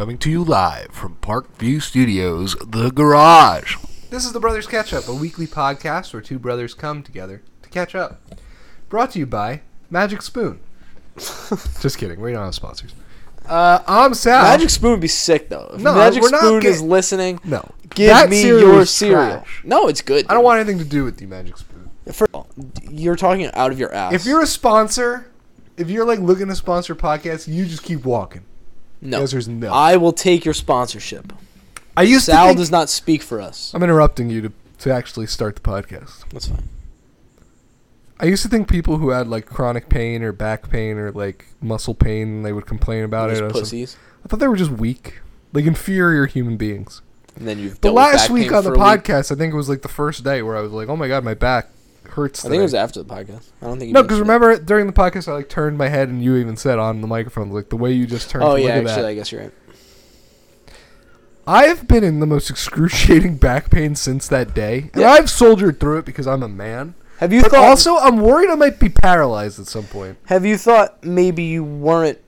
coming to you live from Parkview Studios, the garage. This is the Brothers Catch Up, a weekly podcast where two brothers come together to catch up. Brought to you by Magic Spoon. Just kidding, we don't have sponsors. Uh, I'm Sal. Magic Spoon would be sick though. If No, Magic we're not Spoon is getting- listening, No. give That me cereal your is cereal. trash. No, it's good. I don't want anything to do with the Magic Spoon. First of all, you're talking out of your ass. If you're a sponsor, if you're like looking to sponsor podcasts, you just keep walking. No, The answer is no. I will take your sponsorship. I used to think, does not speak for us. I'm interrupting you to, to actually start the podcast. That's fine. I used to think people who had like chronic pain or back pain or like muscle pain, they would complain about it. Pussies. I thought they were just weak, like inferior human beings. And then you've The last week on the a week. podcast, I think it was like the first day where I was like, "Oh my god, my back hurts." I think it was after the podcast. I don't think. you no, because it. remember during the podcast, I like turned my head and you even said on the microphone like the way you just turned. Oh yeah, actually, that. I guess you're right. I've been in the most excruciating back pain since that day, and Yeah. I've soldiered through it because I'm a man. Have you But thought? also, I'm worried I might be paralyzed at some point. have you thought maybe you weren't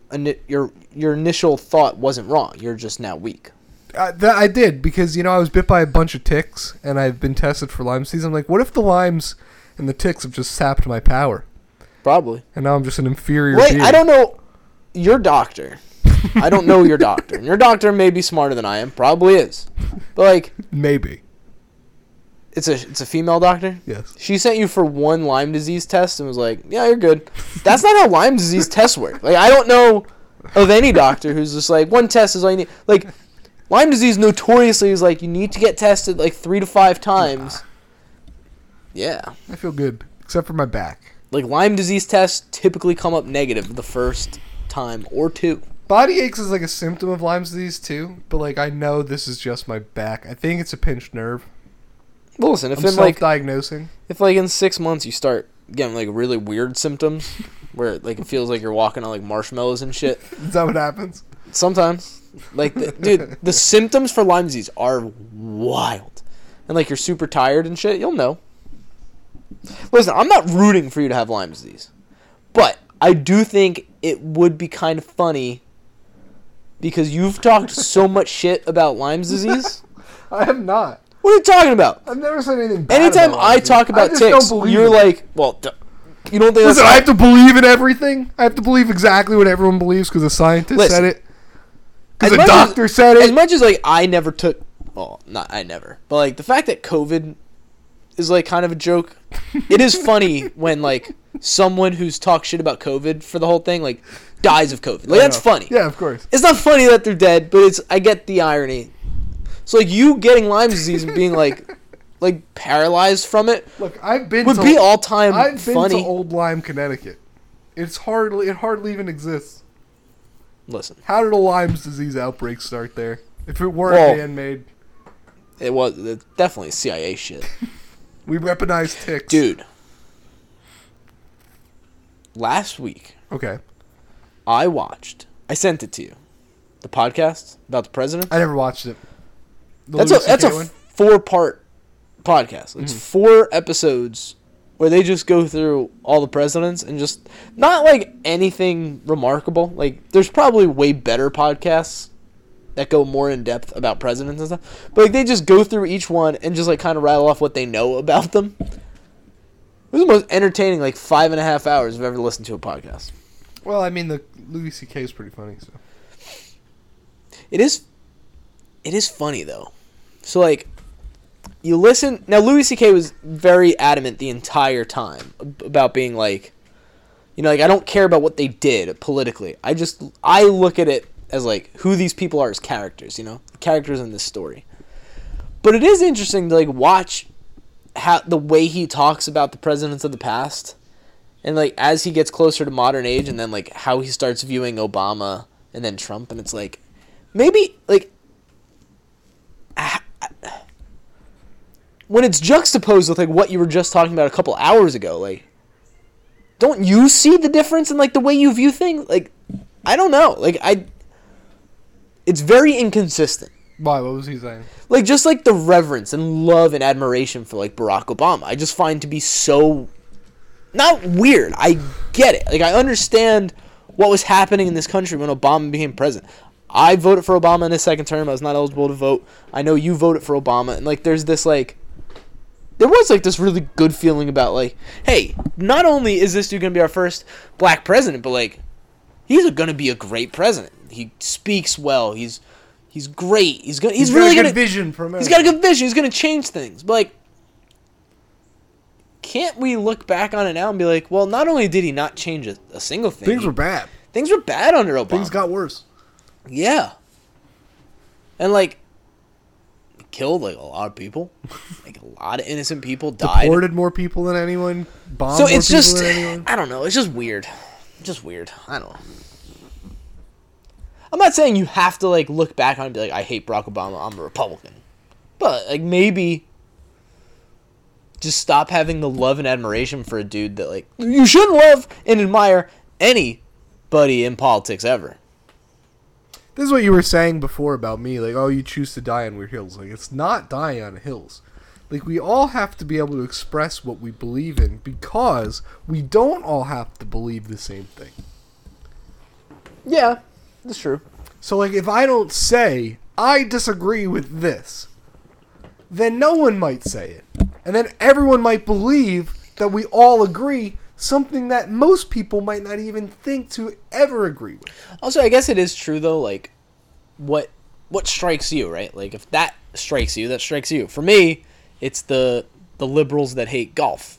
your your initial thought wasn't wrong? You're just now weak. Uh, that I did because you know I was bit by a bunch of ticks and I've been tested for Lyme disease. I'm like, what if the limes and the ticks have just sapped my power, Probably. and now I'm just an inferior. Wait, being? I don't know. Your doctor. I don't know your doctor. And your doctor may be smarter than I am. Probably is. But like, Maybe it's a it's a female doctor. yes. She sent you for one Lyme disease test and was like, "Yeah, you're good." That's not how Lyme disease tests work. Like, I don't know of any doctor who's just like, "One test is all you need." Like, Lyme disease notoriously is like you need to get tested like three to five times. Yeah, I feel good except for my back. like Lyme disease tests typically come up negative the first time or two. Body aches is like a symptom of Lyme disease too, but like I know this is just my back. I think it's a pinched nerve. Well, listen, if I'm in like self-diagnosing. if like in six months you start getting like really weird symptoms where like it feels like you're walking on like marshmallows and shit. Is that what happens? Sometimes, like, the, dude, the symptoms for Lyme disease are wild, and like you're super tired and shit. You'll know. Listen, I'm not rooting for you to have Lyme disease, but I do think it would be kind of funny because you've talked so much shit about Lyme disease. I am not. What are you talking about? I've never said anything. Bad Anytime I talk about just ticks, you're it. like, well, d- you don't think Listen, I have to believe in everything. I have to believe exactly what everyone believes because a scientist Listen, said it. Because a much as- doctor said it. as much as like I never took, well, not I never, but like the fact that COVID is like kind of a joke. it is funny when like someone who's talked shit about COVID for the whole thing like dies of COVID. Like that's funny. Yeah, of course. It's not funny that they're dead, but it's I get the irony. So like you getting Lyme disease and being like like paralyzed from it Look, I've been would to be all time I've been funny. to Old Lyme, Connecticut. It's hardly it hardly even exists. Listen, How did a Lyme disease outbreak start there? If it weren't Well- man-made, it was definitely CIA shit. we weaponized ticks. Dude. Last week Okay, I watched. I sent it to you. The podcast about the president. I never watched it. The That's a that's a one? four part podcast. It's mm-hmm. four episodes where they just go through all the presidents and just not like anything remarkable. Like there's probably way better podcasts that go more in depth about presidents and stuff. But like they just go through each one and just like kind of rattle off what they know about them. It was the most entertaining like five and a half hours I've ever listened to a podcast. Well, I mean, the Louis C.K. is pretty funny. So It is it is funny though. So like you listen now Louis CK was very adamant the entire time about being like you know like I don't care about what they did politically. I just I look at it as like who these people are as characters, you know? Characters in this story. But it is interesting to like watch how the way he talks about the presidents of the past and like as he gets closer to modern age and then like how he starts viewing Obama and then Trump and it's like maybe like when it's juxtaposed with like what you were just talking about a couple hours ago like don't you see the difference in like the way you view things like i don't know like i it's very inconsistent why? What was he saying? like just like the reverence and love and admiration for like barack obama i just find to be so not weird i get it like i understand what was happening in this country when obama became president I voted for Obama in his second term. I was not eligible to vote. I know you voted for Obama, and like, there's this like, there was like this really good feeling about like, hey, not only is this dude gonna be our first black president, but like, he's gonna be a great president. He speaks well. He's he's great. He's gonna he's, got a good gonna vision for America. He's got a good vision. He's gonna change things. But like, can't we look back on it now and be like, well, not only did he not change a, a single thing, Things were bad. things were bad under Obama. Things got worse. yeah, and like, killed like a lot of people. like a lot of innocent people died. Deported more people than anyone. Bombed so more it's people just, than anyone. I don't know. It's just weird. Just weird. I don't know. I'm not saying you have to like look back on it and be like, I hate Barack Obama. I'm a Republican, but like maybe just stop having the love and admiration for a dude that like you shouldn't love and admire anybody in politics ever. This is what you were saying before about me, like, oh, you choose to die on weird hills. Like, it's not dying on hills. Like, we all have to be able to express what we believe in because we don't all have to believe the same thing. Yeah, that's true. So, like, if I don't say, I disagree with this, then no one might say it. And then everyone might believe that we all agree, something that most people might not even think to ever agree with. Also, I guess it is true though. Like, what what strikes you, right? Like, if that strikes you, that strikes you. For me, it's the the liberals that hate golf.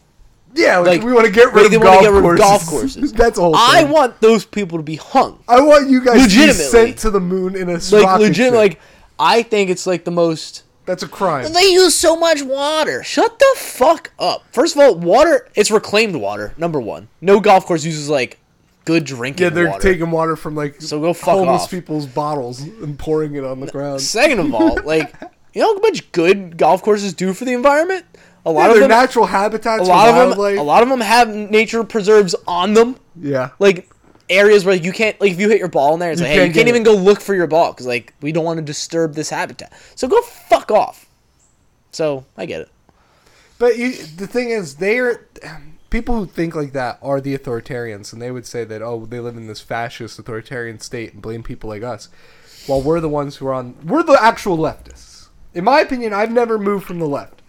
Yeah, like, Like, we want to get rid of golf get rid of courses. golf courses. That's a whole I want those people to be hung. I want you guys to be sent to the moon in a Like legit. ship. Like I think it's like the most. That's a crime. They use so much water. Shut the fuck up. First of all, water. It's reclaimed water. Number one. No golf course uses like good drinking water. Yeah, they're water. taking water from like So go fuck homeless off. people's bottles and pouring it on the ground. Second of all, like you know how much good golf courses do for the environment. A lot Yeah, of they're them. natural habitats a lot of them. wildlife. A lot of them have nature preserves on them. yeah, like areas where you can't like if you hit your ball in there it's You like hey can't you can't even it. go look for your ball because like we don't want to disturb this habitat so go fuck off so i get it but you, the thing is, they're people who think like that are the authoritarians, and they would say that oh, they live in this fascist authoritarian state and blame people like us, while we're the ones who are on. We're the actual leftists. In my opinion, I've never moved from the left.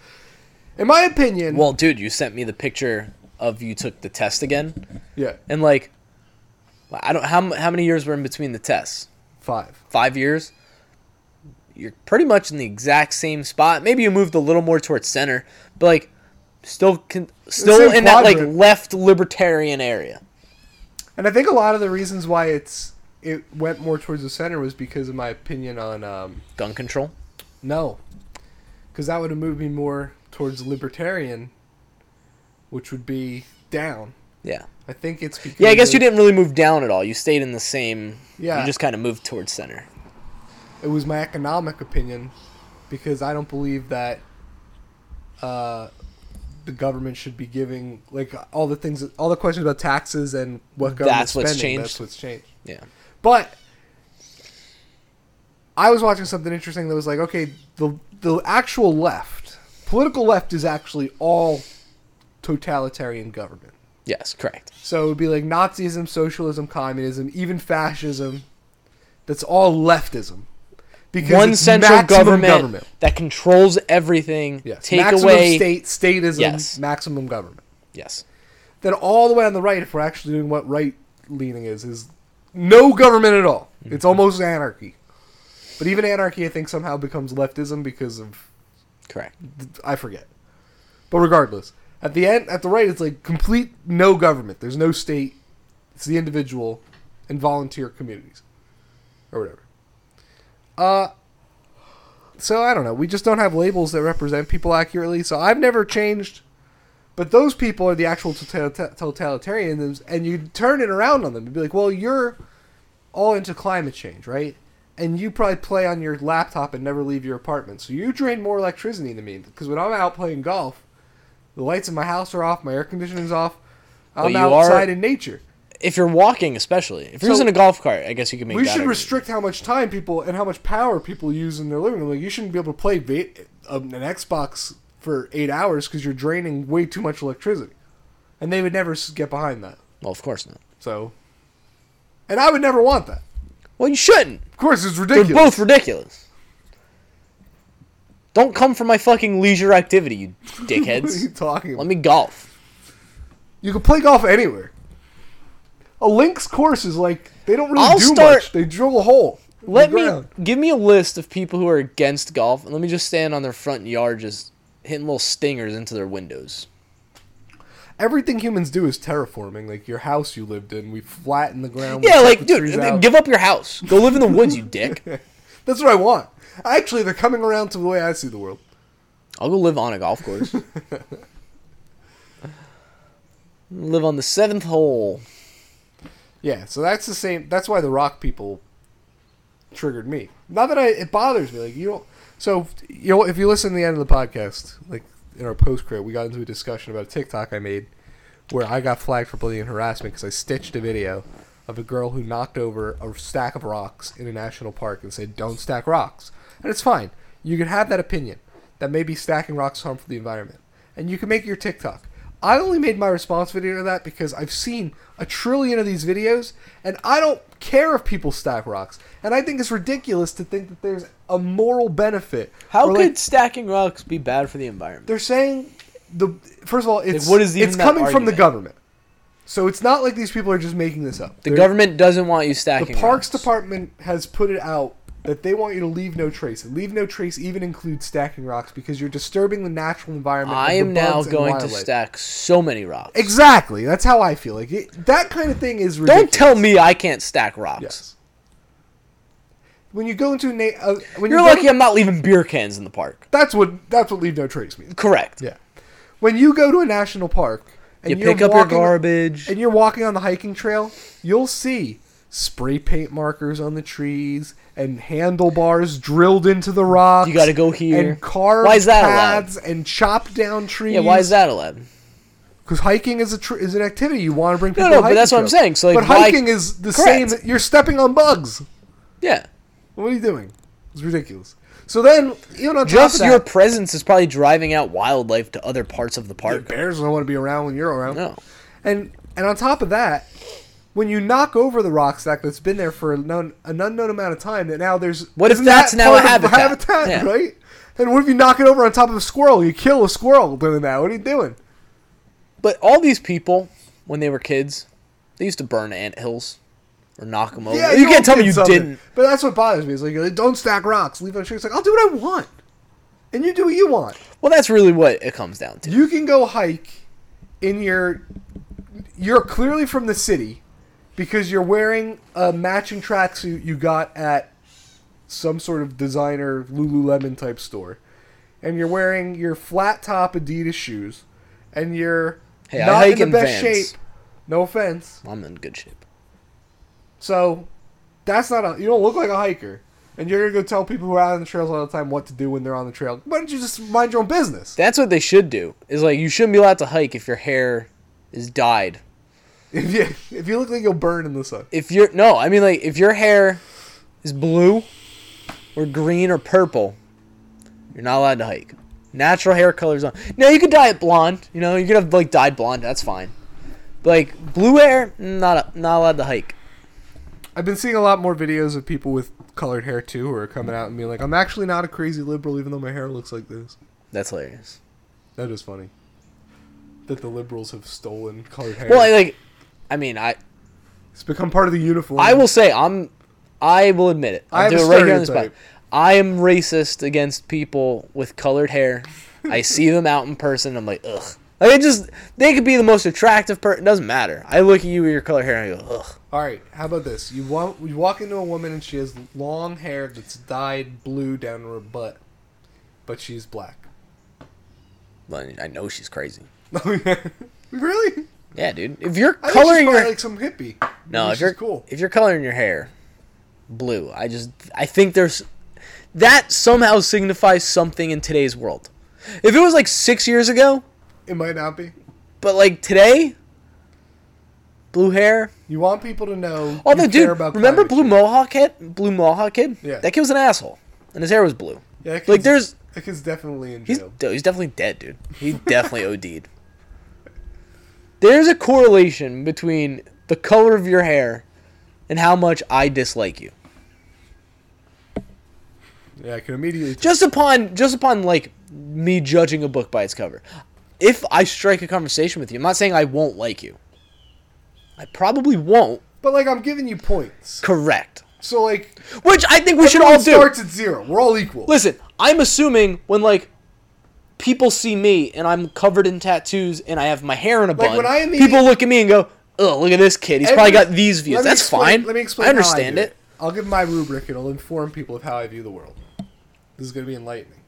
In my opinion, well dude you sent me the picture of you took the test again. Yeah, and like i don't how, how many years were in between the tests? Five. five years? You're pretty much in the exact same spot. Maybe you moved a little more towards center but like still con- still in that like left libertarian area. And I think a lot of the reasons why it's it went more towards the center was because of my opinion on um, gun control? No, because that would have moved me more towards libertarian, which would be down. yeah I think it's because Yeah, I guess of- you didn't really move down at all. You stayed in the same. Yeah. You just kind of moved towards center. It was my economic opinion because I don't believe that uh, the government should be giving like all the things, all the questions about taxes and what government That's what's changed? That's what's changed. Yeah. But I was watching something interesting that was like, okay, the the actual left, political left, is actually all totalitarian government. Yes, correct. So it would be like Nazism, socialism, communism, even fascism. That's all leftism. Because One central maximum government, that controls everything. Yes. Take maximum away. state, statism, Yes. maximum government. Yes. Then all the way on the right, if we're actually doing what right leaning is, is no government at all. Mm-hmm. It's almost anarchy. But even anarchy, I think, somehow becomes leftism because of Correct. I forget. But regardless, at the end, at the right, it's like complete no government. There's no state. It's the individual and volunteer communities, or whatever. Uh. So I don't know. We just don't have labels that represent people accurately. So I've never changed. But those people are the actual totalita- totalitarians, and you turn it around on them and be like, "Well, you're all into climate change, right? And you probably play on your laptop and never leave your apartment, so you drain more electricity than me. Because when I'm out playing golf, the lights in my house are off, my air conditioning's off. I'm Well, you are- outside in nature. If you're walking, especially if you're So- using a golf cart, I guess you can make. We should restrict how much time people and how much power people use in their living room. Like you shouldn't be able to play um, an Xbox for eight hours because you're draining way too much electricity, and they would never get behind that. Well, of course not. So, and I would never want that. Well, you shouldn't. Of course, it's They're ridiculous. both ridiculous. Don't come for my fucking leisure activity, you dickheads. what are you talking about? Let me golf. You can play golf anywhere. A links course is like they don't really I'll do start- much. They drill a hole. Let me ground. give me a list of people who are against golf, and let me just stand on their front yard, just hitting little stingers into their windows. Everything humans do is terraforming. Like your house you lived in, we flatten the ground. Yeah, like, dude, out. give up your house. Go live in the woods, you dick. That's what I want. Actually, they're coming around to the way I see the world. I'll go live on a golf course. live on the seventh hole. Yeah, so that's the same. That's why the rock people triggered me. Not that I, it bothers me. Like you don't. So you know, if you listen to the end of the podcast, like in our post credit, we got into a discussion about a TikTok I made where I got flagged for bullying and harassment because I stitched a video of a girl who knocked over a stack of rocks in a national park and said, "Don't stack rocks," and it's fine. You can have that opinion that maybe stacking rocks harmful to the environment, and you can make your TikTok. I only made my response video to that because I've seen a trillion of these videos, and I don't care if people stack rocks. And I think it's ridiculous to think that there's a moral benefit. How could like, stacking rocks be bad for the environment? they're saying the first of all, it's what is it's coming from the government, so it's not like these people are just making this up. The They're- government doesn't want you stacking. the Parks rocks. Department has put it out that they want you to leave no trace. And leave no trace even includes stacking rocks because you're disturbing the natural environment. I am now going to stack so many rocks. Exactly. That's how I feel. Like it, that kind of thing is ridiculous. Don't tell me I can't stack rocks. Yes. When you go into a na- uh, when You're you lucky to- I'm not leaving beer cans in the park. that's what that's what leave no trace means. Correct. Yeah. When you go to a national park and You pick up your garbage. and you're walking on the hiking trail, you'll see spray paint markers on the trees and handlebars drilled into the rocks. You gotta go here. And carved Why is that allowed? paths and chopped down trees. Yeah, why is that allowed? Because hiking is a tr- is an activity you want to bring No, people. no, to but that's what I'm saying. So, like, but why- hiking is the Correct. same. You're stepping on bugs. Yeah. What are you doing? It's ridiculous. So then, even on Just top your that, presence is probably driving out wildlife to other parts of the the park. bears don't want to be around when you're around. No. And and on top of that, when you knock over the rock stack that's been there for an, un, an unknown amount of time, that now there's What if that's that now a habitat? habitat, Yeah. right? And what if you knock it over on top of a squirrel? You kill a squirrel doing that. What are you doing? But all these people, when they were kids, they used to burn ant hills or knock them over. Yeah, you, all can't tell me you something. didn't. But that's what bothers me. Is like, don't stack rocks. Leave it on trees. Like I'll do what I want, and you do what you want. Well, that's really what it comes down to. You can go hike in your. You're clearly from the city because you're wearing a matching tracksuit you got at some sort of designer Lululemon type store, and you're wearing your flat top Adidas shoes, and you're Hey, not in the best Vans. shape. No offense. I'm in good shape. So that's not a. You don't look like a hiker. And you're gonna go tell people who are out on the trails all the time what to do when they're on the trail. Why don't you just mind your own business? That's what they should do. Is like you shouldn't be allowed to hike if your hair is dyed. If you if you look like you'll burn in the sun. If you're no, I mean like if your hair is blue or green or purple, you're not allowed to hike. Natural hair colors on. No, you could dye it blonde. You know, you could have like dyed blonde. That's fine. But like blue hair, not not allowed to hike. I've been seeing a lot more videos of people with colored hair too, who are coming out and being like, "I'm actually not a crazy liberal, even though my hair looks like this." That's hilarious. That is funny. That the liberals have stolen colored hair. Well, like, I mean, I it's become part of the uniform. I will say I'm. I will admit it. I'll I have do a it right here on the spot. I am racist against people with colored hair. I see them out in person. I'm like, ugh. Like it just they could be the most attractive person. Doesn't matter. I look at you with your colored hair and I go, ugh. All right, how about this? You want you walk into a woman and she has long hair that's dyed blue down her butt, but she's black. Well, I know she's crazy. really? Yeah, dude. If you're I coloring your like some hippie. no, if you're cool. if you're coloring your hair blue, I just I think there's that somehow signifies something in today's world. If it was like six years ago, It might not be. but like today, blue hair. You want people to know. Although, you dude, remember Blue change. Mohawk kid? Blue Mohawk kid? Yeah. That kid was an asshole, and his hair was blue. Yeah, that Like, there's that kid's definitely in jail. dude, he's definitely dead, dude. He definitely OD'd. There's a correlation between the color of your hair and how much I dislike you. Yeah, I can immediately. just upon just upon like me judging a book by its cover. If I strike a conversation with you, I'm not saying I won't like you. I probably won't. but like, I'm giving you points. Correct. So like, Which I think we should all do. starts at zero. We're all equal. Listen, I'm assuming when like people see me and I'm covered in tattoos and I have my hair in a Like, bun, when I immedi- people look at me and go, "Oh, look at this kid. He's probably got these views. That's explain- fine. Let me explain. I understand do it. I'll give my rubric. It'll inform people of how I view the world. This is going to be enlightening.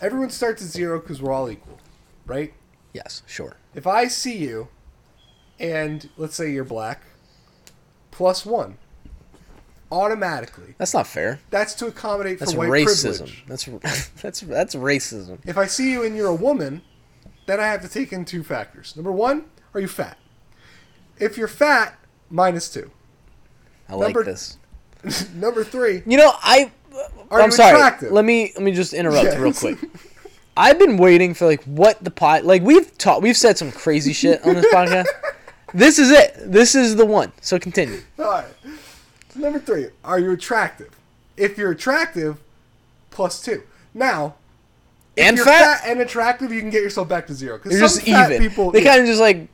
Everyone starts at zero because we're all equal, right? Yes, sure. If I see you, and let's say you're black, plus one, automatically, That's not fair. that's to accommodate That's for white racism. privilege. That's that's that's racism. If I see you and you're a woman, then I have to take in two factors. Number one, are you fat? If you're fat, minus two. I like Number- this. Number three, You know, I Are I'm you sorry. attractive? Let me let me just interrupt Yes. real quick. I've been waiting for like what the pot like we've taught we've said some crazy shit on this podcast. This is it. This is the one. So continue. All right. Number three, are you attractive? If you're attractive, plus two. Now, if And you're fat? and attractive, you can get yourself back to zero. Because just fat even. people, they yeah, kind of just like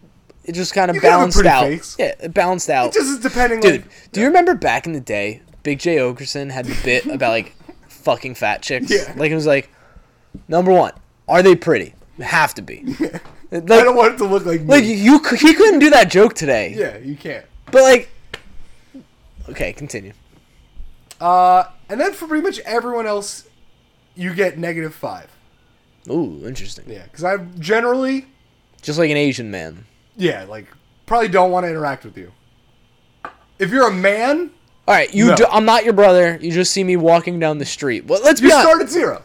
it just kind of You can have a balanced out. face. Yeah, it balanced out. it just is depending. Dude, like, do you remember back in the day, Big Jay Oakerson had the bit about like fucking fat chicks? Yeah. Like it was like, number one, are they pretty? Have to be. Like, I don't want it to look like me. like you, he couldn't do that joke today. yeah, you can't. But like, okay, continue. Uh, and then for pretty much everyone else, you get negative five. Ooh, interesting. Yeah, because I generally, Just like an Asian man. yeah, like probably don't want to interact with you. If you're a man, All right, you. No. Do, I'm not your brother. You just see me walking down the street. Well, let's you be honest. start at zero.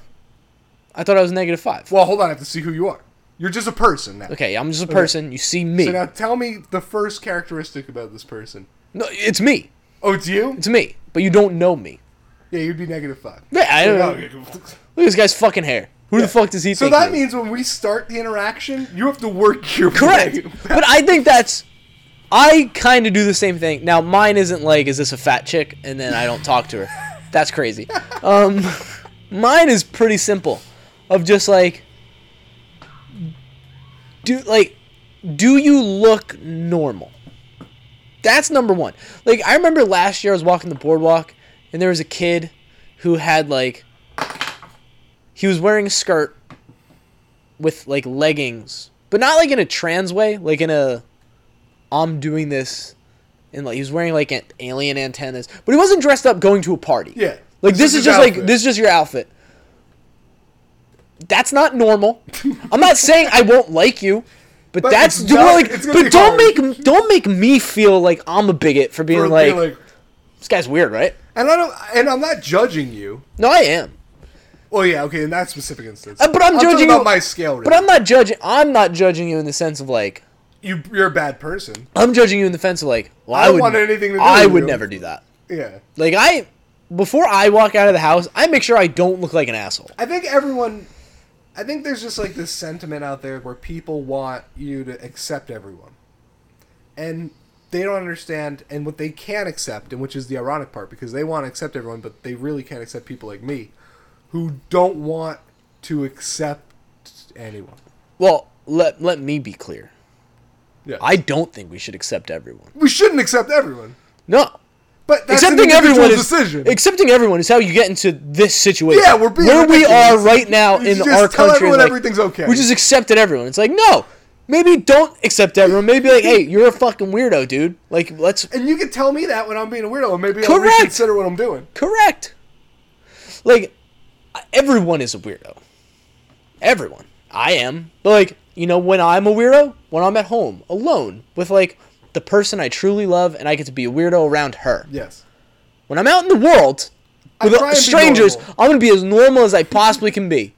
I thought I was negative five. Well, hold on, I have to see who you are. You're just a person now. Okay, I'm just a person. You see me. So now tell me the first characteristic about this person. no, it's me. Oh, it's you? It's me. But you don't know me. Yeah, you'd be negative five. Yeah, I don't know. Look at this guy's fucking hair. Who the fuck does he So think? that he is? means when we start the interaction, you have to work your correct. way. but I think that's. I kind of do the same thing. Now mine isn't like, is this a fat chick, and then I don't talk to her. That's crazy. Um, mine is pretty simple, of just like, do like, do you look normal? That's number one. Like I remember last year I was walking the boardwalk, and there was a kid who had like, he was wearing a skirt with like leggings, but not like in a trans way, like in a I'm doing this and like he was wearing like an alien antennas, but he wasn't dressed up going to a party. Yeah. Like this, is his just like this is just your outfit. That's not normal. I'm not saying I won't like you, but, But that's not- like it's gonna be but don't hard. make don't make me feel like I'm a bigot for being For like, being like- this guy's weird, right? and I don't, and I'm not judging you. No, I am. Well, yeah, okay, in that specific instance. Uh, but I'm talking judging you- my scale. But I'm not judging I'm not judging you in the sense of like you. You're a bad person. I'm judging you in the sense of like, well, I I, don't would want anything to do I would you. never do that. Yeah. Like I, before I walk out of the house, I make sure I don't look like an asshole. I think everyone. I think there's just like this sentiment out there where people want you to accept everyone, and they don't understand, and what they can accept, and which is the ironic part, because they want to accept everyone, but they really can't accept people like me, who don't want to accept anyone. Well, let let me be clear. Yeah, I don't think we should accept everyone. we shouldn't accept everyone, No. But that's accepting everyone is decision. accepting everyone is how you get into this situation. Yeah, we're being where we are right now We in our tell country. everyone like, everything's okay. We just accepted everyone. It's like no, maybe don't accept everyone. Maybe like, hey, you're a fucking weirdo, dude. Like, let's and you can tell me that when I'm being a weirdo, and maybe I'll reconsider what I'm doing. Correct. Like, everyone is a weirdo. Everyone. I am. But, like, you know, when I'm a weirdo, when I'm at home, alone, with, like, the person I truly love, and I get to be a weirdo around her. Yes. When I'm out in the world, with try and be strangers. I'm going to be as normal as I possibly can be.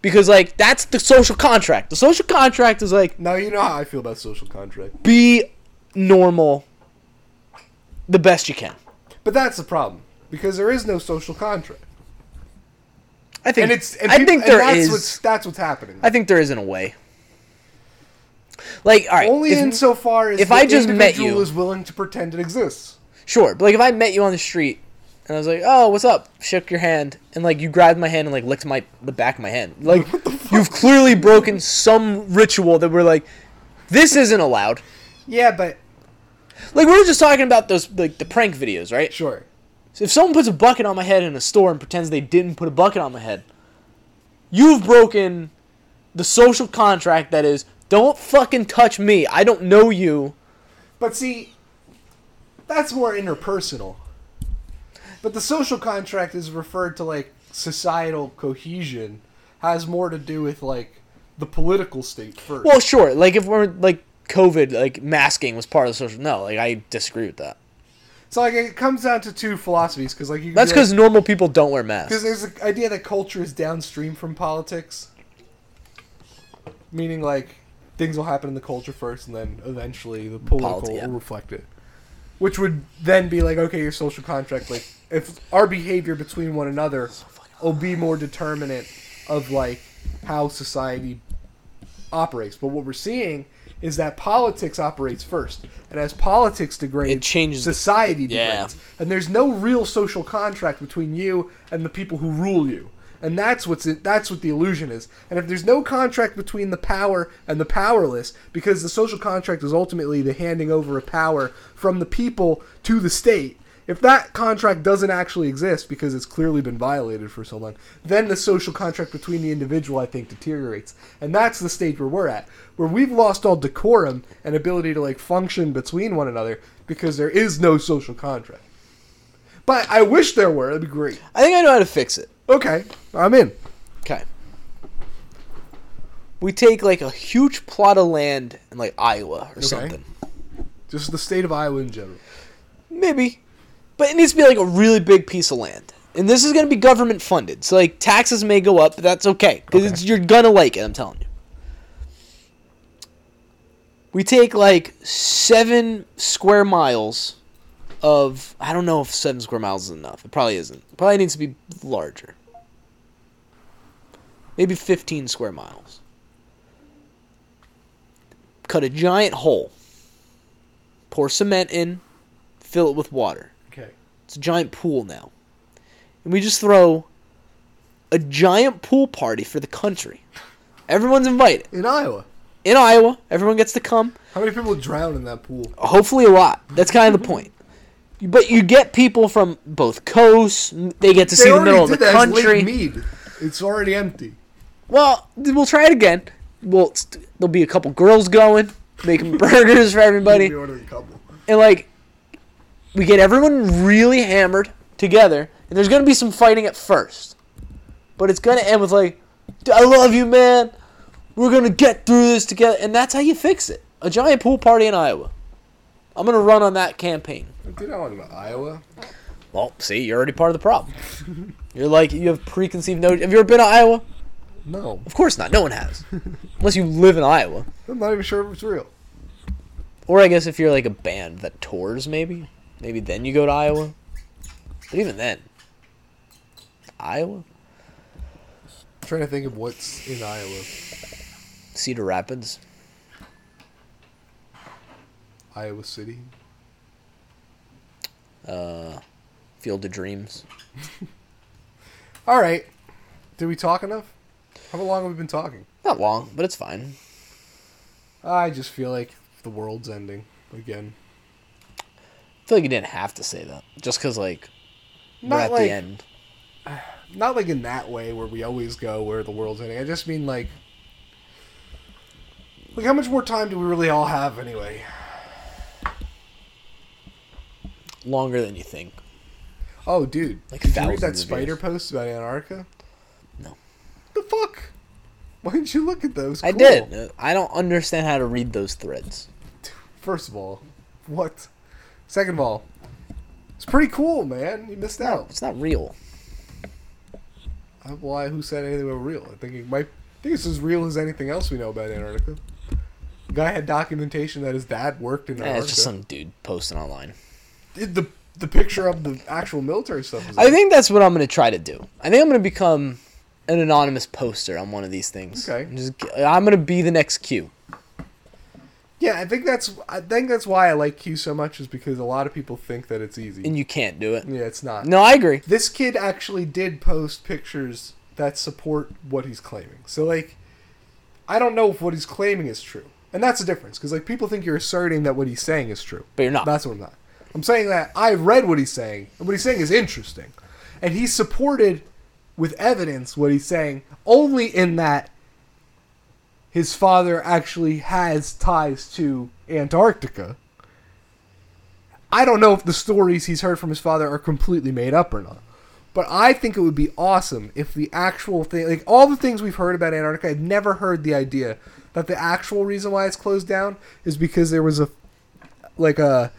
Because, like, that's the social contract. The social contract is, like, Now you know how I feel about social contract. be normal the best you can. But that's the problem because there is no social contract, I think, and it's. And I people- think there that's is. What's, that's what's happening. I think there is in a way. Like, all right, Only if- insofar as if the I just met individual you- is willing to pretend it exists. sure, but like if I met you on the street And I was like, "Oh, what's up?" Shook your hand, and like you grabbed my hand and like licked my the back of my hand. Like you've clearly broken some ritual that we're like, this isn't allowed. Yeah, but Like we were just talking about those like the prank videos, right? sure. So if someone puts a bucket on my head in a store and pretends they didn't put a bucket on my head, you've broken the social contract that is don't fucking touch me. I don't know you. But see, that's more interpersonal. But the social contract is referred to like societal cohesion, has more to do with like the political state first. Well, sure. Like if we're like COVID, like masking was part of the social. No, like I disagree with that. so like it comes down to two philosophies because like you That's because normal people don't wear masks. because there's the idea that culture is downstream from politics, meaning like things will happen in the culture first and then eventually the political Politi- yeah. will reflect it. Which would then be like, okay, your social contract, like if our behavior between one another will be more determinant of like how society operates. But what we're seeing is that politics operates first. And as politics degrades, It changes the- society Yeah. degrades. And there's no real social contract between you and the people who rule you. And that's what's it, that's what the illusion is. And if there's no contract between the power and the powerless, because the social contract is ultimately the handing over of power from the people to the state, if that contract doesn't actually exist because it's clearly been violated for so long, then the social contract between the individual, I think, deteriorates. And that's the stage where we're at, where we've lost all decorum and ability to like function between one another because there is no social contract. But I wish there were. That'd be great. I think I know how to fix it. Okay, I'm in. Okay. We take like a huge plot of land in like Iowa or something. Just the state of Iowa in general. Maybe. But it needs to be like a really big piece of land. And this is going to be government funded. So like taxes may go up, but that's okay cuz Okay. you're going to like it, I'm telling you. We take like 7 square miles of I don't know if 7 square miles is enough. It probably isn't. It probably needs to be larger. Maybe 15 square miles. Cut a giant hole. Pour cement in, fill it with water. Okay. It's a giant pool now. And we just throw a giant pool party for the country. Everyone's invited. In Iowa. In Iowa, everyone gets to come. How many people drown in that pool? Hopefully a lot. That's kind of the point. But you get people from both coasts. They get to see the middle of the did that. It's Lake country. Mead. It's already empty. Well, we'll try it again. Well, there'll be a couple girls going, making burgers for everybody. We ordered a couple. and like we get everyone really hammered together and there's gonna be some fighting at first. But it's gonna end with like i love you man. We're gonna get through this together. And that's how you fix it. A giant pool party in iowa. I'm gonna run on that campaign. Dude, I want to go to Iowa. well see you're already part of the problem. You're like you have preconceived notions have you ever been to iowa No. of course not no one has unless you live in iowa I'm not even sure if it's real. Or I guess if you're like a band that tours, maybe, maybe then you go to Iowa. But even then, Iowa, I'm trying to think of what's in Iowa. Cedar Rapids, Iowa City. uh, Field of Dreams. All right. Did we talk enough? How long have we been talking? Not long, but it's fine. I just feel like the world's ending again. I feel like you didn't have to say that, just because like we're Not at like the end. not like in that way where we always go where the world's ending. I just mean like like how much more time do we really all have anyway? Longer than you think. Oh, dude, Like did you read that spider years. post about Antarctica? The fuck? Why didn't you look at those? I Cool. did. I don't understand how to read those threads. First of all, what? Second of all, it's pretty cool, man. You missed No, out. it's not real. Uh, Why? Who said anything about real? I think it might. I think it's as real as anything else we know about Antarctica. The guy had documentation that his dad worked in Antarctica. it's just some dude posting online. The the picture of the actual military stuff. Is I think that's what I'm gonna try to do. I think I'm gonna become an anonymous poster on one of these things. Okay. I'm, just, I'm gonna be the next Q. Yeah, I think that's I think that's why I like Q so much is because a lot of people think that it's easy. and you can't do it. yeah, it's not. No, I agree. This kid actually did post pictures that support what he's claiming. So like I don't know if what he's claiming is true. And that's the difference cuz like people think you're asserting that what he's saying is true. But you're not. That's what I'm not. I'm saying that I've read what he's saying, and what he's saying is interesting. And he's supported with evidence what he's saying only in that his father actually has ties to Antarctica. I don't know if the stories he's heard from his father are completely made up or not. But I think it would be awesome if the actual thing, like all the things we've heard about Antarctica, I've never heard the idea that the actual reason why it's closed down is because there was a, like a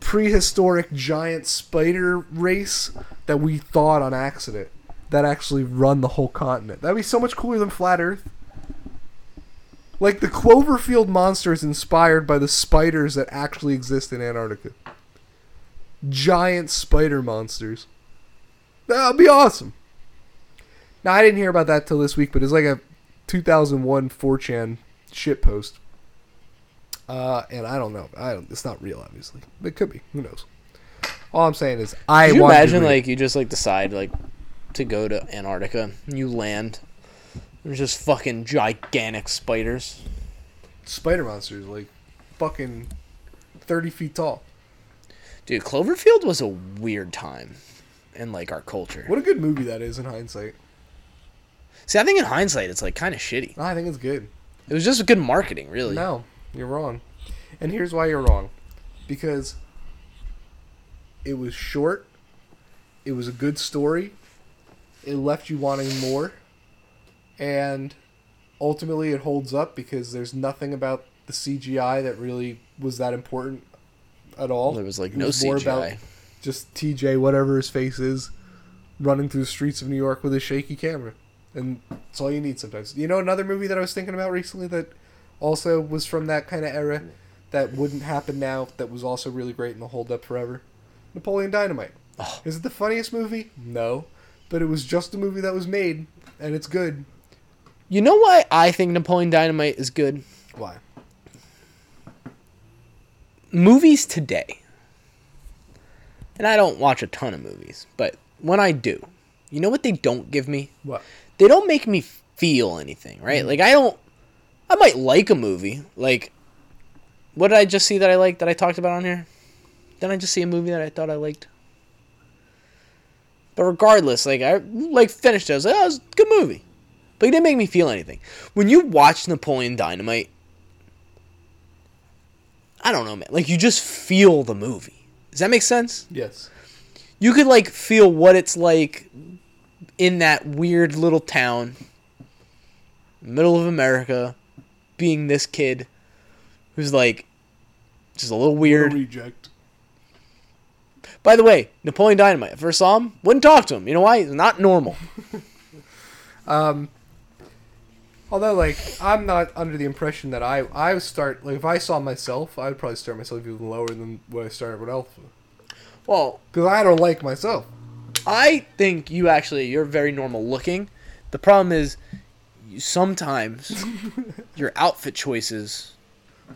prehistoric giant spider race that we thought on accident that actually run the whole continent. That'd be so much cooler than flat Earth. Like the Cloverfield monster is inspired by the spiders that actually exist in Antarctica. Giant spider monsters. That'd be awesome. Now I didn't hear about that till this week, but it's like a 2001 4chan shit post. Uh, and I don't know. I don't. It's not real, obviously. It could be. Who knows? All I'm saying is, I Could you imagine like you just like decide like to go to Antarctica you land. There's just fucking gigantic spiders. spider monsters, like fucking 30 feet tall. Dude, Cloverfield was a weird time in like our culture. What a good movie that is in hindsight. See, I think in hindsight it's like kind of shitty. I think it's good. It was just good marketing, really. No, you're wrong. And here's why you're wrong. Because it was short, it was a good story, it left you wanting more, and ultimately it holds up because there's nothing about the CGI that really was that important at all. There was like no more about CGI. just TJ, whatever his face is, running through the streets of New York with a shaky camera. And that's all you need sometimes. You know, another movie that I was thinking about recently that also was from that kind of era that wouldn't happen now, that was also really great and will hold up forever? Napoleon Dynamite. Oh. Is it the funniest movie? No. But it was just a movie that was made, and it's good. You know why I think Napoleon Dynamite is good? Why? Movies today. And I don't watch a ton of movies, but when I do, you know what they don't give me? What? They don't make me feel anything, right? Mm-hmm. Like I don't I might like a movie. Like what did I just see that I liked that I talked about on here? Didn't I just see a movie that I thought I liked? But regardless, like I like finished it. I was like, oh, it was a good movie. But it didn't make me feel anything. When you watch Napoleon Dynamite, I don't know, man. Like you just feel the movie. Does that make sense? Yes. You could like feel what it's like in that weird little town, middle of America, being this kid who's like just a little weird. reject. By the way, Napoleon Dynamite. If I first saw him, wouldn't talk to him. You know why? He's not normal. Um, although, like, I'm not under the impression that I I would start like if I saw myself, I'd probably start myself even lower than what I started with Alpha Well, because I don't like myself. I think you actually you're very normal looking. The problem is you, sometimes your outfit choices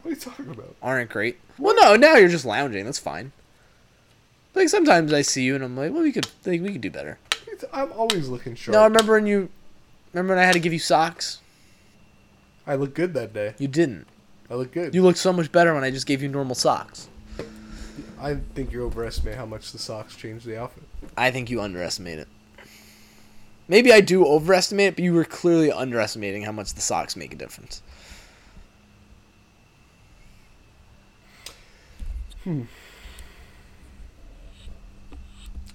What are you talking about? aren't great. Well, no, now you're just lounging. That's fine. Like sometimes I see you and I'm like, well, we could like we could do better. It's- I'm always looking sharp. No, I remember when you remember when I had to give you socks. I looked good that day. You didn't. I look good. You looked so much better when I just gave you normal socks. I think you overestimate how much the socks change the outfit. I think you underestimate it. Maybe I do overestimate it, but you were clearly underestimating how much the socks make a difference. Hmm.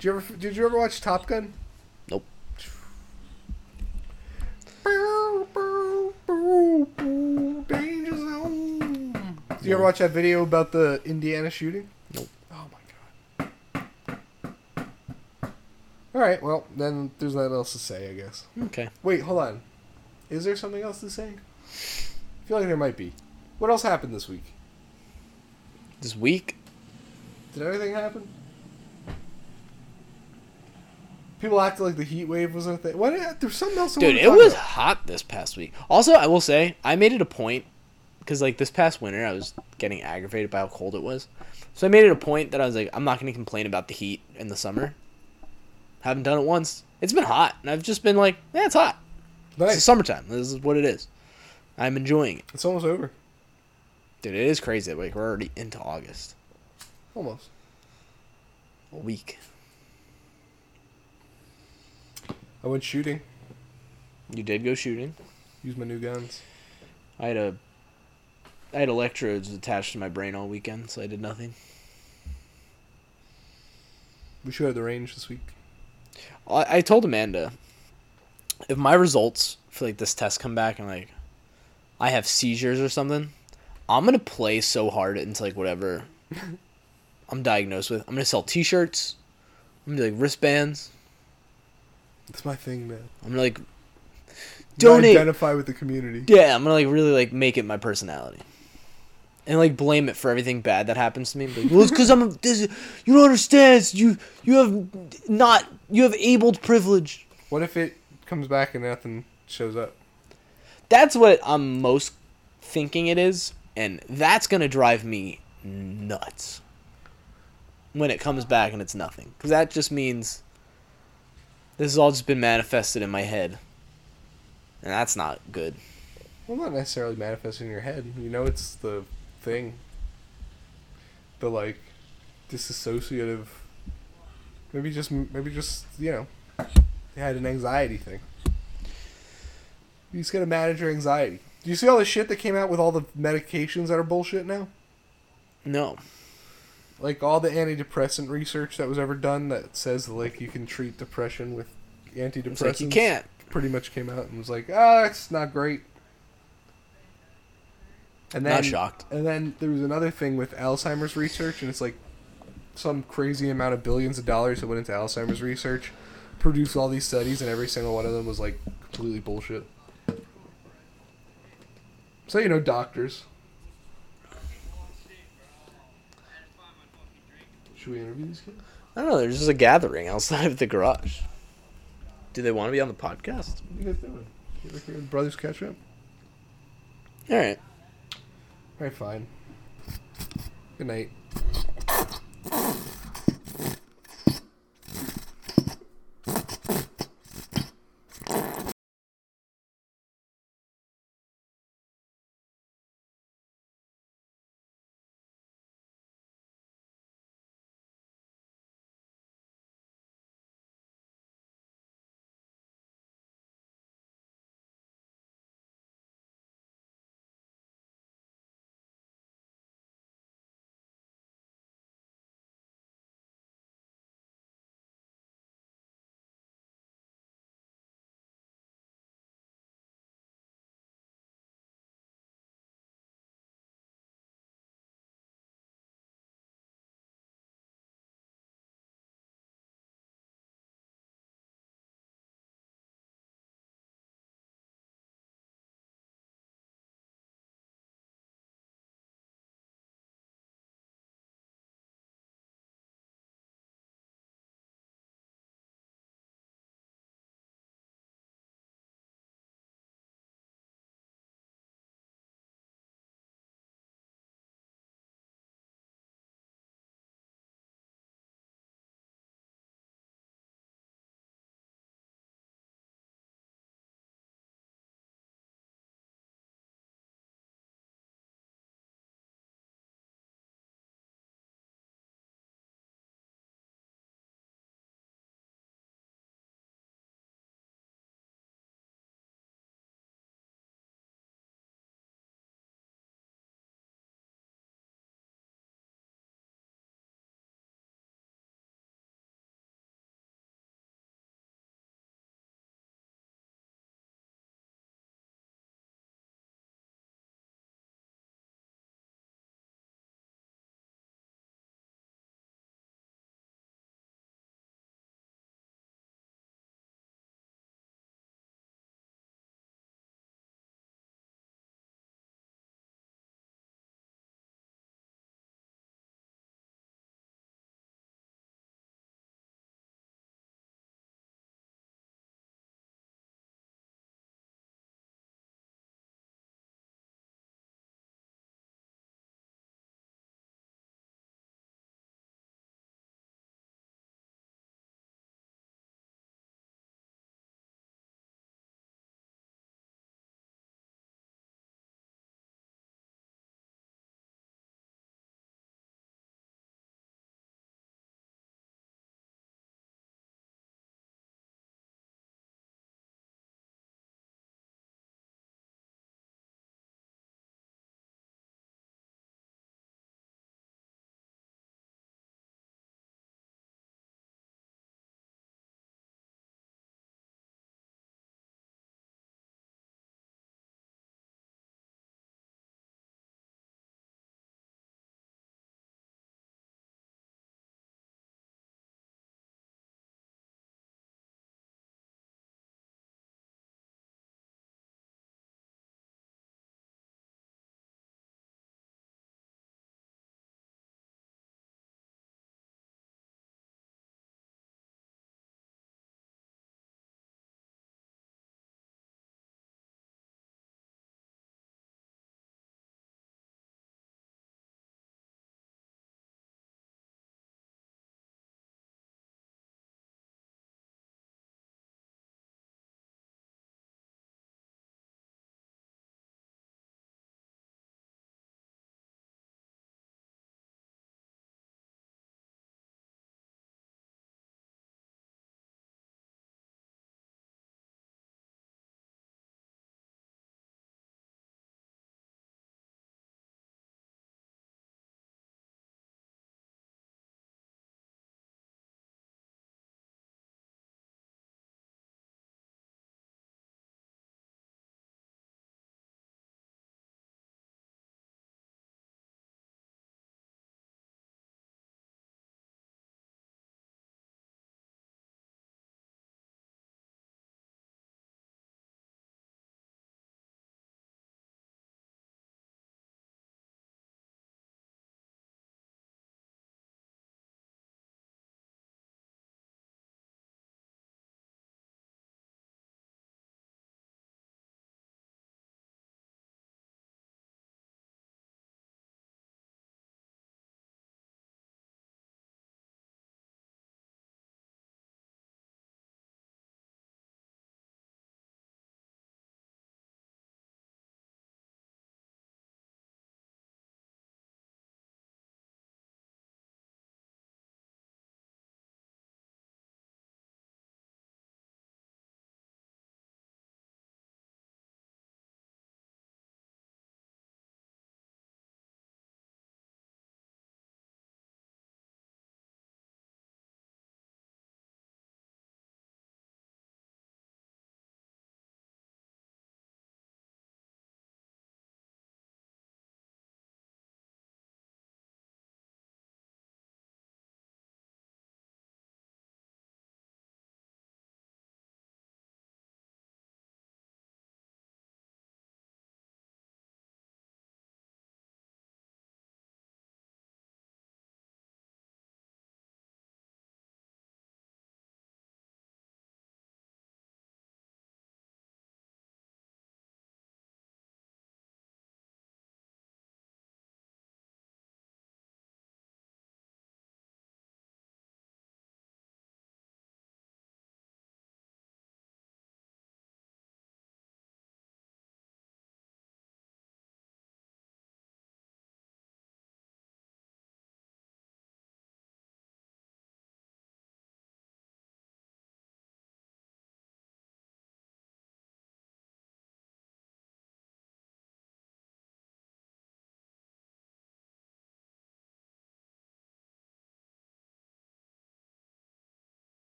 Did you ever Did you ever watch Top Gun? Nope. Danger zone. Did you ever watch that video about the Indiana shooting? Nope. Oh my god. All right. Well, then there's nothing else to say, I guess. Okay. Wait, hold on. Is there something else to say? I feel like there might be. What else happened this week? This week, Did anything happen? People acted like the heat wave was a thing. What? There's something else. Dude, to it was about. hot this past week. Also, I will say, I made it a point because like this past winter I was getting aggravated by how cold it was, so I made it a point that I was like, I'm not gonna complain about the heat in the summer. Haven't done it once. It's been hot, and I've just been like, yeah, it's hot. It's summertime. This is what it is. I'm enjoying it, It's almost over. dude. It is crazy. Like we're already into August. Almost. A week. I went shooting. You did go shooting. Use my new guns. I had a. I had electrodes attached to my brain all weekend, so I did nothing. We shoot at the range this week. I, I told Amanda, if my results for like this test come back and like, I have seizures or something, I'm gonna play so hard into like whatever I'm diagnosed with. I'm gonna sell T-shirts. I'm gonna do like wristbands. It's my thing, man. I'm gonna like donate. Identify with the community. Yeah, I'm gonna like really like make it my personality, and like blame it for everything bad that happens to me. Like, well, it's because I'm a, this. You don't understand. It's you you have not you have abled privilege. What if it comes back and nothing shows up? That's what I'm most thinking it is, and that's gonna drive me nuts when it comes back and it's nothing, because that just means this has all just been manifested in my head, and that's not good. Well, not necessarily manifesting in your head. You know, it's the thing. The like disassociative. Maybe just maybe just you know, you had an anxiety thing. You just gotta manage your anxiety. Do you see all the shit that came out with all the medications that are bullshit now? No, Like all the antidepressant research that was ever done that says like you can treat depression with antidepressants. like you can't. Pretty much came out and was like, ah, it's not great. And then, Not shocked. And then there was another thing with Alzheimer's research, and it's like some crazy amount of billions of dollars that went into Alzheimer's research, produced all these studies, and every single one of them was like completely bullshit. So you know, doctors. Should we interview these kids? I don't know. There's just a gathering outside of the garage. Do they want to be on the podcast? What are you guys doing? You ever hear brothers catch up? All right. All right, fine. Good night.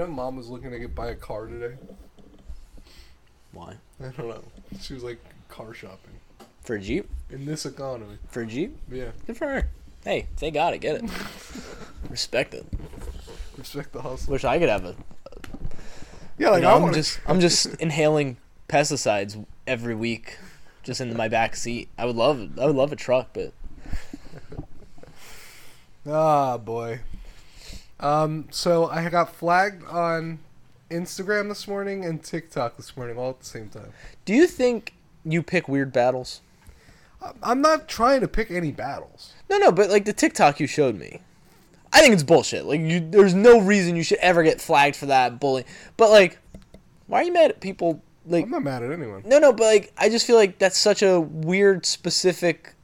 My mom was looking to get buy a car today. Why? I don't know. She was like car shopping For a Jeep? in this economy. For a Jeep? Yeah, Good for her. Hey, they got it, get it. Respect it. respect the hustle. Wish I could have a. Yeah, like you know, I I'm want just I'm just inhaling pesticides every week, just in my back seat. I would love I would love a truck, but Ah, boy. Um, so I got flagged on Instagram this morning and TikTok this morning all at the same time. do you think you pick weird battles? I'm not trying to pick any battles. No, no, but like the TikTok you showed me, I think it's bullshit. Like you, there's no reason you should ever get flagged for that bullying. But like, why are you mad at people? Like, I'm not mad at anyone. no, no, but like, I just feel like that's such a weird, specific.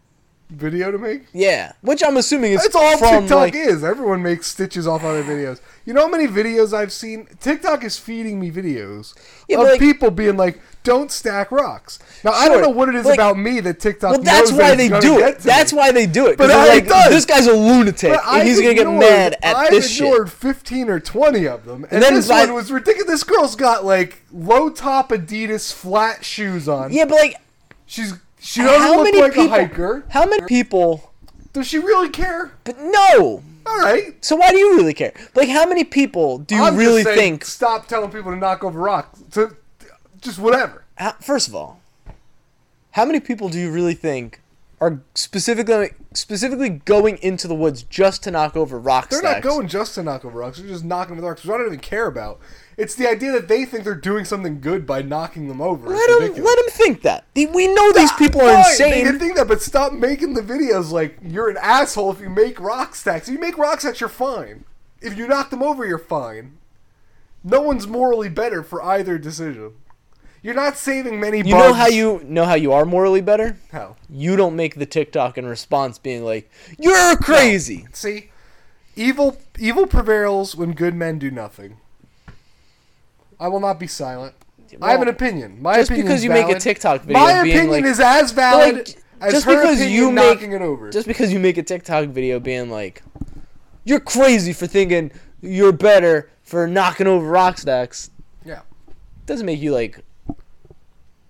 Video to make? Yeah, which I'm assuming is That's all from TikTok like. is. Everyone makes stitches off other videos. You know how many videos I've seen? TikTok is feeding me videos Yeah, of like- people being like, "Don't stack rocks." Now I don't know what it is like- about me that TikTok. Well, that's why it's they do it. That's me. why they do it. But Because I- they're it does. like, this guy's a lunatic, and he's gonna get mad at I've this shit. ignored fifteen or twenty of them, and, And then this one was ridiculous. This girl's got like low top Adidas flat shoes on. Yeah, but like, she's she doesn't how look many like people? a hiker. How many people? Does she really care? But no. All right. So why do you really care? Like, how many people do you I'm really just saying, think? stop telling people to knock over rocks. To just whatever. First of all, how many people do you really think are specifically specifically going into the woods just to knock over rocks? They're stacks? not going just to knock over rocks. They're just knocking over rocks, which I don't even care about. It's the idea that they think they're doing something good by knocking them over. Let them let them think that. We know these ah, people are Fine, They can think that, but stop making the videos like you're an asshole if you make rock stacks. If you make rock stacks, you're fine. If you knock them over, you're fine. No one's morally better for either decision. You're not saving many. You bugs. know how you know how you are morally better? how? You don't make the TikTok in response being like, "You're crazy." See, evil evil prevails when good men do nothing. I will not be silent. I have an Well, opinion. My just opinion because is you make a. TikTok video My being opinion like- is as valid like, as just her because opinion you make- knocking it over. Just because you make a TikTok video being like, "You're crazy for thinking you're better for knocking over rock stacks," yeah. doesn't make you like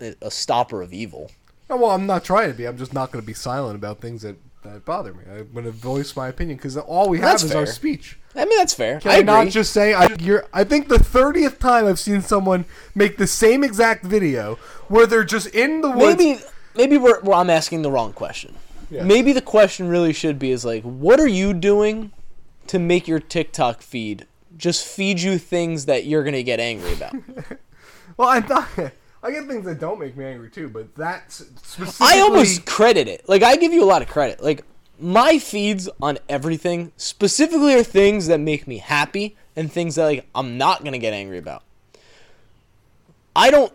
a, stopper of evil. Well, I'm not trying to be. I'm just not going to be silent about things that, that bother me. I'm going to voice my opinion because all we have That's is our speech. I mean, that's fair. Can I I, not just say I? You're, I think the thirtieth time I've seen someone make the same exact video where they're just in the woods. maybe maybe we're, well, I'm asking the wrong question. Yeah. Maybe the question really should be is like, what are you doing to make your TikTok feed just feed you things that you're gonna get angry about? Well, I'm not. I get things that don't make me angry too, but that's specifically. I almost credit it. Like I give you a lot of credit. Like my feeds on everything specifically are things that make me happy and things that like I'm not gonna get angry about. I don't.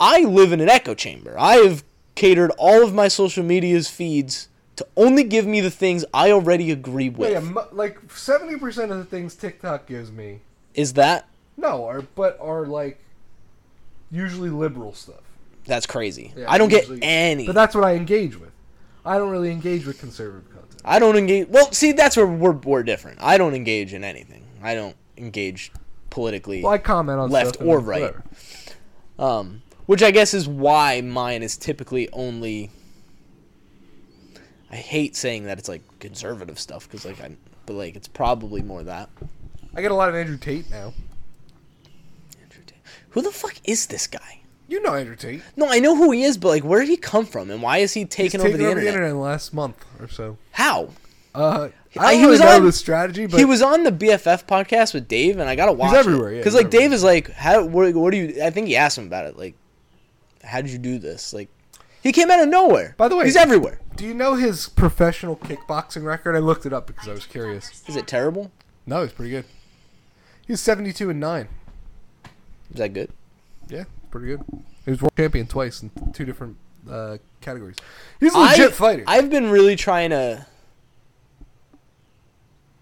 I live in an echo chamber. I have catered all of my social media's feeds to only give me the things I already agree with. Yeah, mu- like seventy percent of the things TikTok gives me, Is that no, are but are like usually liberal stuff. that's crazy? Yeah, I don't get any. But that's what I engage with. I don't really engage with conservative content. I don't engage. Well, see, that's where we're we're different. I don't engage in anything. I don't engage politically. Well, I comment on Left or right. Um, which I guess is why mine is typically only. I hate saying that it's like conservative stuff because like I, but like it's probably more that. I get a lot of Andrew Tate now. Who the fuck is this guy? You know Andrew Tate. No, I know who he is, but like, where did he come from, and why is he taking taken over the internet? last month or so. How? Uh, I he don't was really know on- the strategy, but he was on the BFF podcast with Dave, and I gotta watch. He's everywhere, Because he's like Dave is like, how? What, what do you? I think he asked him about it. Like, how did you do this? Like, he came out of nowhere. By the way- he's everywhere. Do you know his professional kickboxing record? I looked it up because I was curious. Is it terrible? No, he's pretty good. He's seventy-two and nine. Is that good? Yeah, pretty good. He was world champion twice in two different uh, categories. He's a legit I, fighter. I've been really trying to.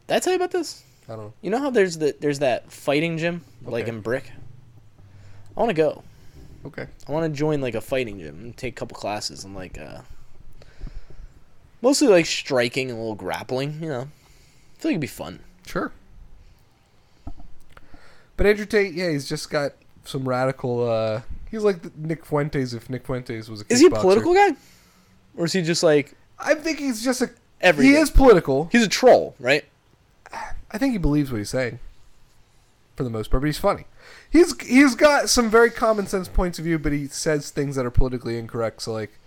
Did I tell you about this? I don't know. You know how there's the there's that fighting gym like Okay. in Brick. I want to go. Okay. I want to join like a fighting gym and take a couple classes and like uh mostly like striking and a little grappling, you know. I feel like it'd be fun. Sure. But Andrew Tate, yeah, he's just got some radical. uh He's like Nick Fuentes if Nick Fuentes was a. Is he a political guy, or is he just like I think he's just a. everything? He is political. He's a troll, right? I think he believes what he's saying, for the most part. But he's funny. He's he's got some very common sense points of view, but he says things that are politically incorrect. So like,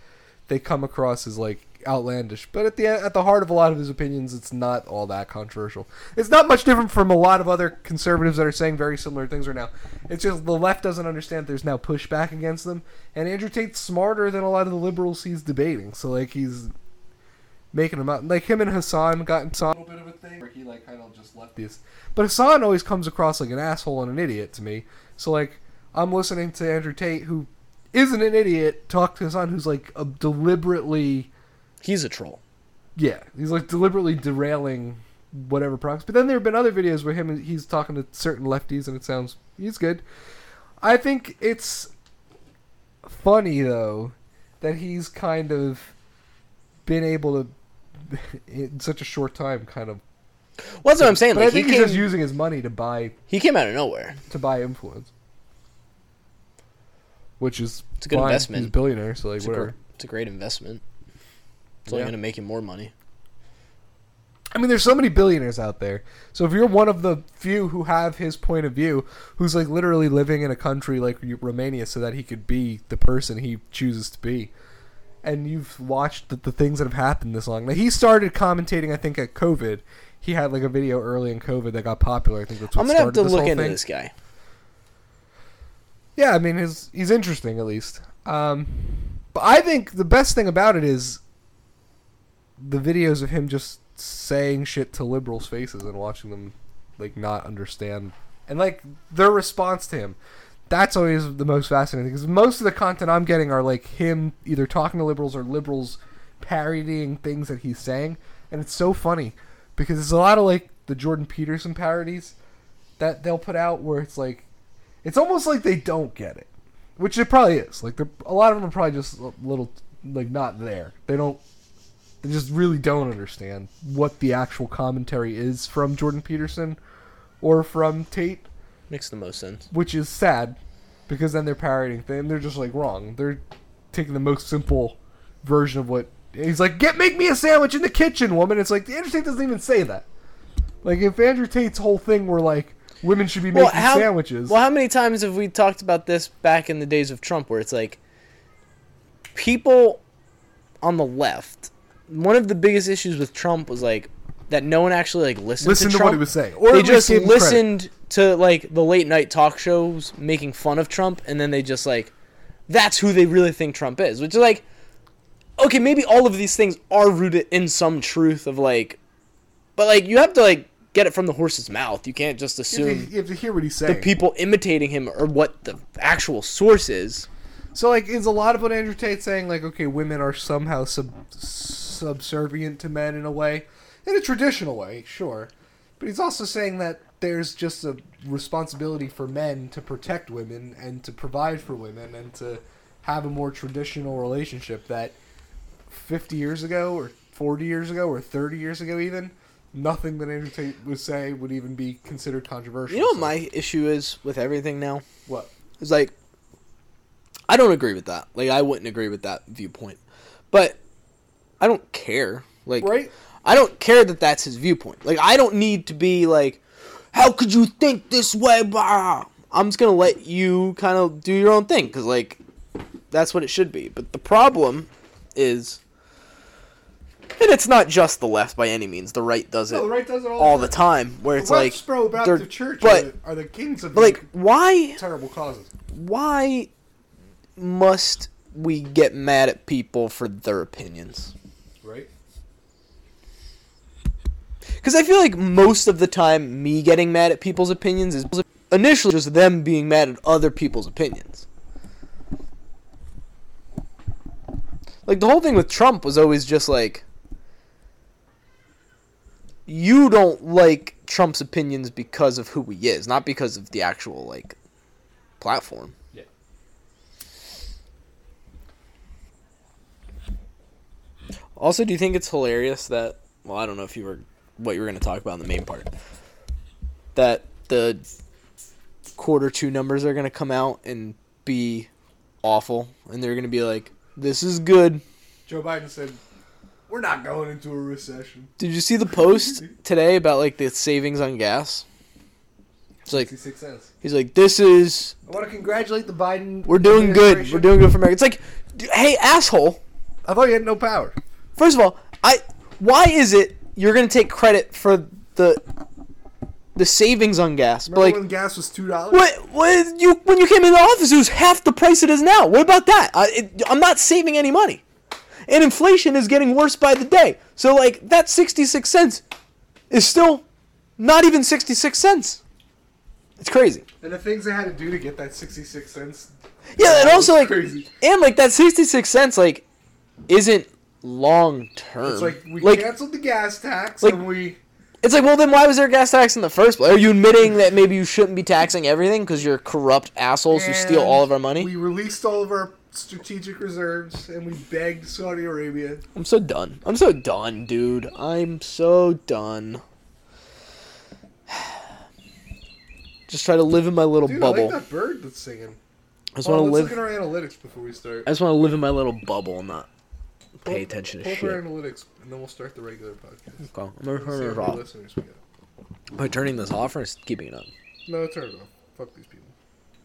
they come across as like outlandish. But at the at the heart of a lot of his opinions, it's not all that controversial. It's not much different from a lot of other conservatives that are saying very similar things right now. It's just the left doesn't understand there's now pushback against them, and Andrew Tate's smarter than a lot of the liberals he's debating. So like he's making them out. Like him and Hasan got into a little bit of a thing where he like kind of just left this. But Hasan always comes across like an asshole and an idiot to me. So like I'm listening to Andrew Tate who isn't an idiot talk to Hasan who's like a deliberately He's a troll. yeah he's like deliberately derailing whatever products. But then there have been other videos where him and he's talking to certain lefties and it sounds he's good. I think it's funny though that he's kind of been able to in such a short time kind of Well, that's what I'm saying. but I Like he he's came, just using his money to buy he came out of nowhere. to buy influence, which is It's a good fine. investment. He's a billionaire, so like It's a, whatever. gr- it's a great investment. It's only Yeah. going to make him more money. I mean, there's so many billionaires out there. So if you're one of the few who have his point of view, who's like literally living in a country like Romania, so that he could be the person he chooses to be, and you've watched the, the things that have happened this long. Now he started commentating, I think, at COVID. He had like a video early in COVID that got popular. I think that's what I'm gonna have to look into thing. this guy. Yeah, I mean, his he's interesting at least. Um, but I think the best thing about it is the videos of him just saying shit to liberals' faces and watching them like not understand and like their response to him. That's always the most fascinating because most of the content I'm getting are like him either talking to liberals or liberals parodying things that he's saying, and it's so funny because there's a lot of like the Jordan Peterson parodies that they'll put out where it's like it's almost like they don't get it, which it probably is. Like they're, a lot of them are probably just a little like not there. They don't. They just really don't understand what the actual commentary is from Jordan Peterson or from Tate, Makes the most sense. which is sad because then they're parodying things. They're just like wrong. They're taking the most simple version of what he's like. Get make me a sandwich in the kitchen, woman. It's like Andrew Tate doesn't even say that. Like if Andrew Tate's whole thing were like women should be making how, sandwiches. Well, how many times have we talked about this back in the days of Trump, where it's like people on the left. One of the biggest issues with Trump was like that no one actually like listened listen to, to, Trump. what he was saying, or they just listened to like the late night talk shows making fun of Trump, and then they just like that's who they really think Trump is, which is like okay, maybe all of these things are rooted in some truth of like, but like you have to like get it from the horse's mouth. You can't just You assume have, to, you have to hear what he's saying. the people imitating him are what the actual source is. so like, is a lot of what Andrew Tate saying like, okay, women are somehow sub subservient to men in a way, in a traditional way, sure, but he's also saying that there's just a responsibility for men to protect women and to provide for women and to have a more traditional relationship that 50 years ago or 40 years ago or 30 years ago even nothing that Andrew Tate would say would even be considered controversial. You know what So- my issue is with everything now? what? It's like I don't agree with that. Like I wouldn't agree with that viewpoint. But I don't care. Like Right? I don't care that that's his viewpoint. Like I don't need to be like how could you think this way? Blah. I'm just going to let you kind of do your own thing cuz like that's what it should be. But the problem is and it's not just the left by any means. The right does it No, the right does it all, all the time where it's the like Westboro they're- Baptist Church but- are, the, are the kings of like why terrible causes. why must we get mad at people for their opinions? Right? Because I feel like most of the time, me getting mad at people's opinions is initially just them being mad at other people's opinions. Like the whole thing with Trump was always just like, you don't like Trump's opinions because of who he is, not because of the actual like platform. Yeah. Also, do you think it's hilarious that well, I don't know if you were what you were going to talk about in the main part that the quarter two numbers are gonna come out and be awful, and they're gonna be like, "This is good." Joe Biden said, "We're not going into a recession." Did you see the post today about like the savings on gas? It's like Sixty-six cents. he's like, "This is I want to congratulate the Biden. we're doing good. We're doing good for America." It's like, hey asshole. I thought you had no power. First of all, I why is it you're gonna take credit for the the savings on gas? But Remember like, when gas was two dollars? what when you when you came in the office, it was half the price it is now. What about that? I, it, I'm not saving any money, and inflation is getting worse by the day. So like that 66 cents is still not even 66 cents. It's crazy. And the things they had to do to get that sixty-six cents. Yeah, and also like crazy. and like that 66 cents like isn't long term. It's like we like canceled the gas tax like- and we. It's like, well, then why was there a gas tax in the first place? Are you admitting that maybe you shouldn't be taxing everything because you're corrupt assholes who steal all of our money? We released all of our strategic reserves and we begged Saudi Arabia. I'm so done. I'm so done, dude. I'm so done. Just try to live in my little Dude, bubble. I like that bird that's singing. I just want to oh, let's live. look at our analytics before we start. I just want to live in my little bubble and not Pull pay attention pull to up our shit. analytics and then we'll start the regular podcast. Okay, I'm gonna turn it off. got. By turning this off or keeping it on? No, turn it off. Fuck these.